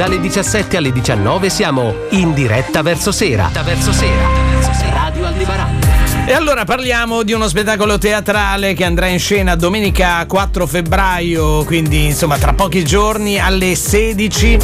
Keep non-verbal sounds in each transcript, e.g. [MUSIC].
Dalle 17 alle 19 siamo in diretta verso sera. Verso sera. E allora parliamo di uno spettacolo teatrale che andrà in scena domenica 4 febbraio, quindi insomma tra pochi giorni alle 16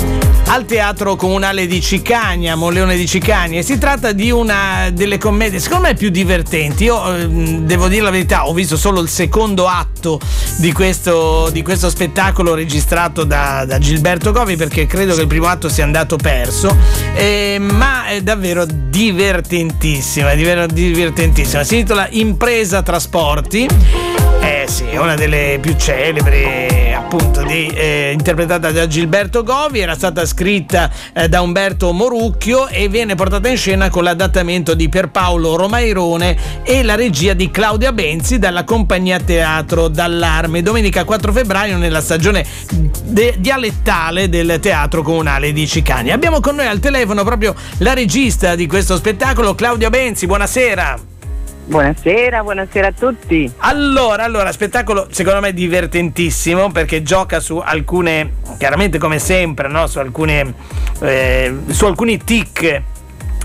al Teatro Comunale di Cicagna, Molleone di Cicagna. E si tratta di una delle commedie, secondo me, più divertenti. Io eh, devo dire la verità, ho visto solo il secondo atto di questo, di questo spettacolo registrato da, da, Gilberto Govi perché credo che il primo atto sia andato perso, eh, ma è davvero divertentissima, è davvero divertentissima bellissima, si intitola Impresa Trasporti. Eh sì, è una delle più celebri, appunto, di, eh, interpretata da Gilberto Govi, era stata scritta eh, da Umberto Morucchio e viene portata in scena con l'adattamento di Pierpaolo Romairone e la regia di Claudia Benzi dalla compagnia teatro D'Allarme. Domenica 4 febbraio nella stagione de- dialettale del Teatro Comunale di Cicani. Abbiamo con noi al telefono proprio la regista di questo spettacolo, Claudia Benzi. Buonasera. Buonasera, buonasera a tutti. Allora, allora, spettacolo secondo me divertentissimo perché gioca su alcune, chiaramente come sempre, no? su, alcune, eh, su alcuni tic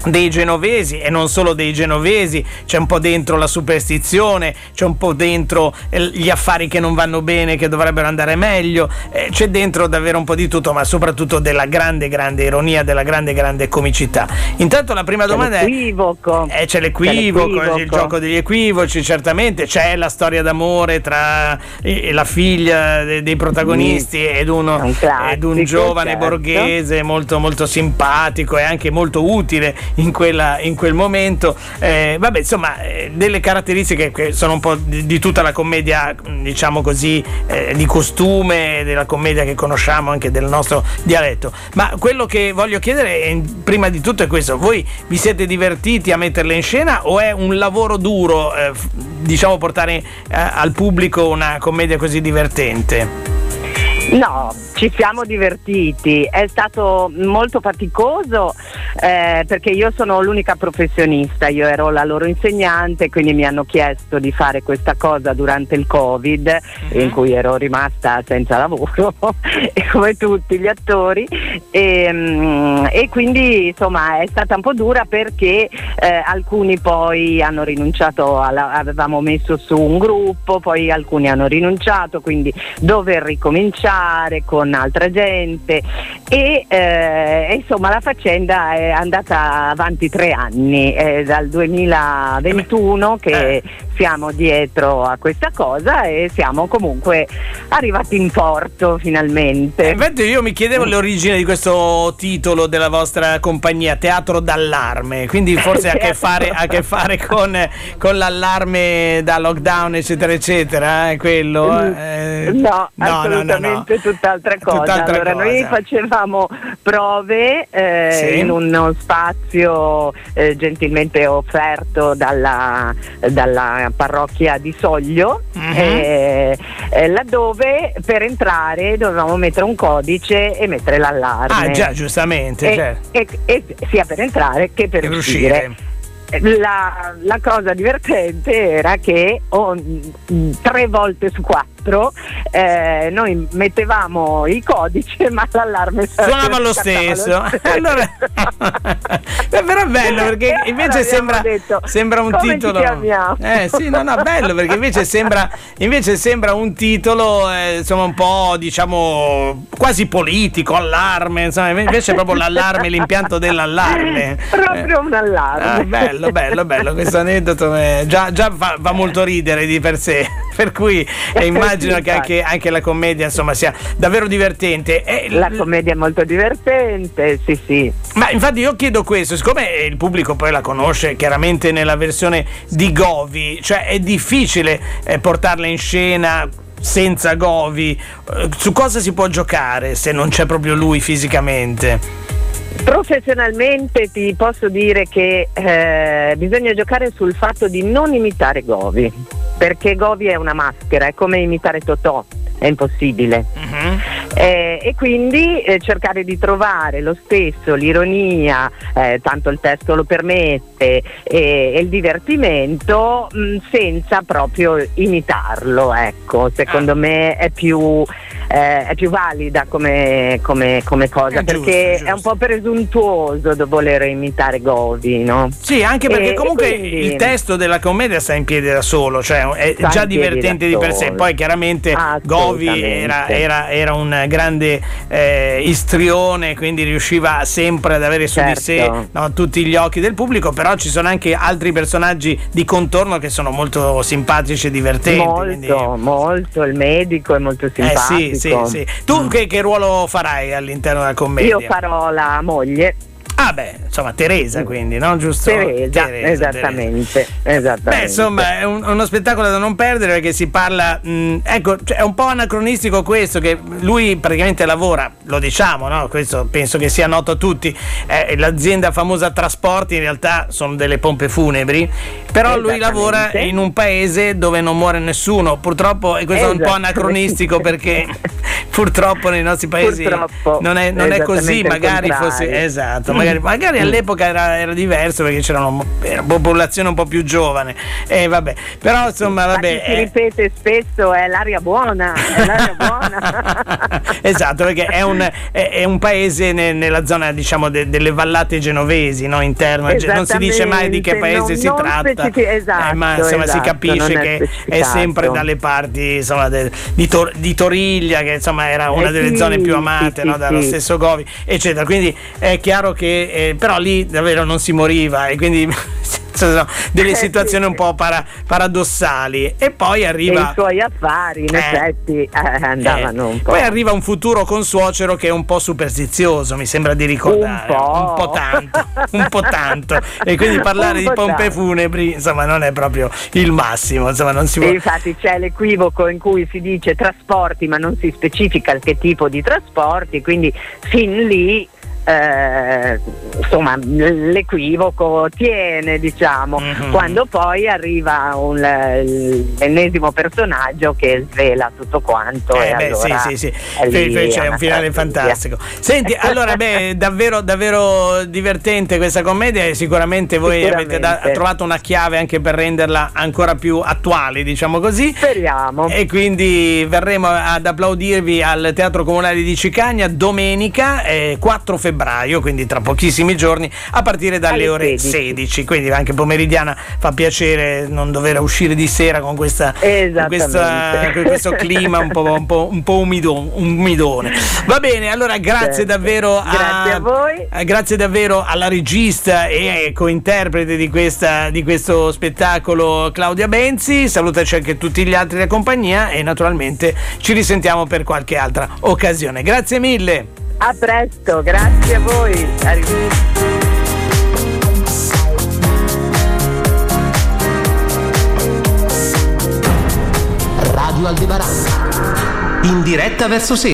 dei genovesi e non solo dei genovesi, c'è un po' dentro la superstizione, c'è un po' dentro eh, gli affari che non vanno bene, che dovrebbero andare meglio, eh, c'è dentro davvero un po' di tutto, ma soprattutto della grande, grande ironia, della grande, grande comicità. Intanto la prima domanda c'è l'equivoco. è: eh, c'è l'equivoco, c'è l'equivoco, il gioco degli equivoci, certamente, c'è la storia d'amore tra la figlia dei, protagonisti mm. ed, uno, un classico, ed un giovane certo. borghese molto, molto simpatico e anche molto utile in, quella, in quel momento. Eh, vabbè, insomma, eh, delle caratteristiche che sono un po' di, di tutta la commedia, diciamo così, eh, di costume, della commedia che conosciamo anche del nostro dialetto. Ma quello che voglio chiedere è, prima di tutto è questo: voi vi siete divertiti a metterle in scena o è un lavoro duro, eh, diciamo, portare eh, al pubblico una commedia così divertente? No, ci siamo divertiti, è stato molto faticoso eh, perché io sono l'unica professionista, io ero la loro insegnante, quindi mi hanno chiesto di fare questa cosa durante il Covid mm-hmm. in cui ero rimasta senza lavoro [LAUGHS] come tutti gli attori. E, mm, e, quindi insomma è stata un po' dura perché eh, alcuni poi hanno rinunciato, alla, avevamo messo su un gruppo, poi alcuni hanno rinunciato, quindi dover ricominciare parlare con altra gente e eh, insomma la faccenda è andata avanti tre anni, è dal 2021 che eh. siamo dietro a questa cosa e siamo comunque arrivati in porto finalmente. Eh, infatti io mi chiedevo l'origine di questo titolo della vostra compagnia, Teatro d'allarme, quindi forse ha a che [LAUGHS] fare, a che fare con, con, l'allarme da lockdown eccetera eccetera, eh, quello? Eh, no, no, assolutamente no, no, no. tutt'altra cosa. Tutt'altra allora cosa. noi facevamo facevamo prove eh, sì. in uno spazio eh, gentilmente offerto dalla, dalla, parrocchia di Soglio, uh-huh. eh, laddove per entrare dovevamo mettere un codice e mettere l'allarme. Ah già, giustamente. E, certo. e, e, sia per entrare che per, per uscire. uscire. La, la, cosa divertente era che oh, tre volte su quattro 4 eh, noi mettevamo il codice [LAUGHS] ma l'allarme suonava lo stesso, lo [LAUGHS] stesso. allora, [LAUGHS] però è bello perché invece sembra, detto, sembra, un titolo. eh sì no no bello perché invece sembra, invece sembra un titolo eh, insomma un po' diciamo quasi politico allarme insomma invece è proprio l'allarme l'impianto dell'allarme. Proprio un allarme. Ah, bello bello bello questo aneddoto è, già, già fa, fa molto ridere di per sé per cui è immagino immagino che anche, anche, la commedia insomma sia davvero divertente. E la commedia è molto divertente, sì sì. Ma infatti io chiedo questo, siccome il pubblico poi la conosce chiaramente nella versione di Govi, cioè è difficile eh, portarla in scena senza Govi, eh, su cosa si può giocare se non c'è proprio lui fisicamente? Professionalmente ti posso dire che eh, bisogna giocare sul fatto di non imitare Govi, perché Govi è una maschera, è come imitare Totò, è impossibile. Uh-huh. Eh, e quindi eh, cercare di trovare lo stesso, l'ironia, eh, tanto il testo lo permette, e, il divertimento mh, senza proprio imitarlo. Ecco, secondo ah. me è più eh, è più valida come, come, come cosa È giusto, perché è giusto. è un po' presuntuoso voler imitare Govi, no? Sì, anche perché E- comunque e quindi- il testo della commedia sta in piedi da solo, cioè è Sta già divertente di per sé. Poi chiaramente Govi era, era- era un grande eh, istrione, quindi riusciva sempre ad avere su di sé Certo. no, tutti gli occhi del pubblico, però ci sono anche altri personaggi di contorno che sono molto simpatici e divertenti. Molto, quindi- molto, il medico è molto Eh simpatico. sì, sì, sì. Tu che, che ruolo farai all'interno della commedia? Io farò la moglie, Ah beh, insomma Teresa quindi, no? Giusto? Teresa, Teresa, esattamente, esattamente. Beh, insomma, è un- uno spettacolo da non perdere perché si parla. mh, ecco, cioè, è un po' anacronistico questo, che lui praticamente lavora, lo diciamo, no? Questo penso che sia noto a tutti. eh, l'azienda famosa Trasporti in realtà sono delle pompe funebri, però lui lavora in un paese dove non muore nessuno. Purtroppo, e questo è un po' anacronistico perché [LAUGHS] purtroppo nei nostri paesi Purtroppo, non è, non è così. Magari fosse. Esatto, magari, magari all'epoca era, era diverso perché c'era una popolazione un po' più giovane. E vabbè, però insomma, Ma vabbè. si eh, ripete spesso è l'aria buona, è l'aria [LAUGHS] buona. [LAUGHS] esatto, perché è un, è- è un paese ne- nella zona diciamo de- delle vallate genovesi, no? interno, Cioè, non si dice mai di che paese non- si non tratta, specifi- esatto, ma insomma si esatto, capisce non è che è specificato. sempre dalle parti insomma, del- di, Tor- di Toriglia, che insomma era una Eh delle zone più amate no? dallo stesso Govi, eccetera. Quindi è chiaro che eh, però lì davvero non si moriva e quindi [LAUGHS] sono delle Eh, situazioni un po' para- paradossali. E poi E arriva. i suoi affari in Eh. effetti eh, andavano un po'. Poi arriva un futuro consuocero che è un po' superstizioso, mi sembra di ricordare. Un po'. Un po' tanto, un po' tanto. E quindi [LAUGHS] parlare di po' pompe tanto. funebri, insomma, non è proprio il massimo. Insomma, non si E può. infatti c'è l'equivoco in cui si dice trasporti ma non si specifica che tipo di trasporti, quindi fin lì eh, insomma l'equivoco tiene diciamo Mhm. quando poi arriva un, l'ennesimo personaggio che svela tutto quanto Eh, beh, allora sì, sì, sì. è lì c'è un finale fantastico. Senti, [LAUGHS] allora, beh, davvero, davvero divertente questa commedia e sicuramente voi avete da- Sicuramente. trovato una chiave anche per renderla ancora più attuale, diciamo così. speriamo E quindi verremo ad applaudirvi al Teatro Comunale di Cicagna domenica eh, 4 febbraio, quindi tra pochissimi giorni, a partire dalle Alle ore 16. 16. Quindi anche pomeridiana fa piacere non dover uscire di sera con, questa, con, questa- con questo clima un po', un po', un po' umido- umidone. Va bene, allora grazie Certo. davvero a, Grazie a voi. eh, grazie davvero alla regista e eh, cointerprete di, questa, di questo spettacolo Claudia Benzi. Salutaci anche tutti gli altri della compagnia e naturalmente ci risentiamo per qualche altra occasione. Grazie mille. A presto grazie a voi Arrivederci. Radio Aldebaran. In diretta verso sera.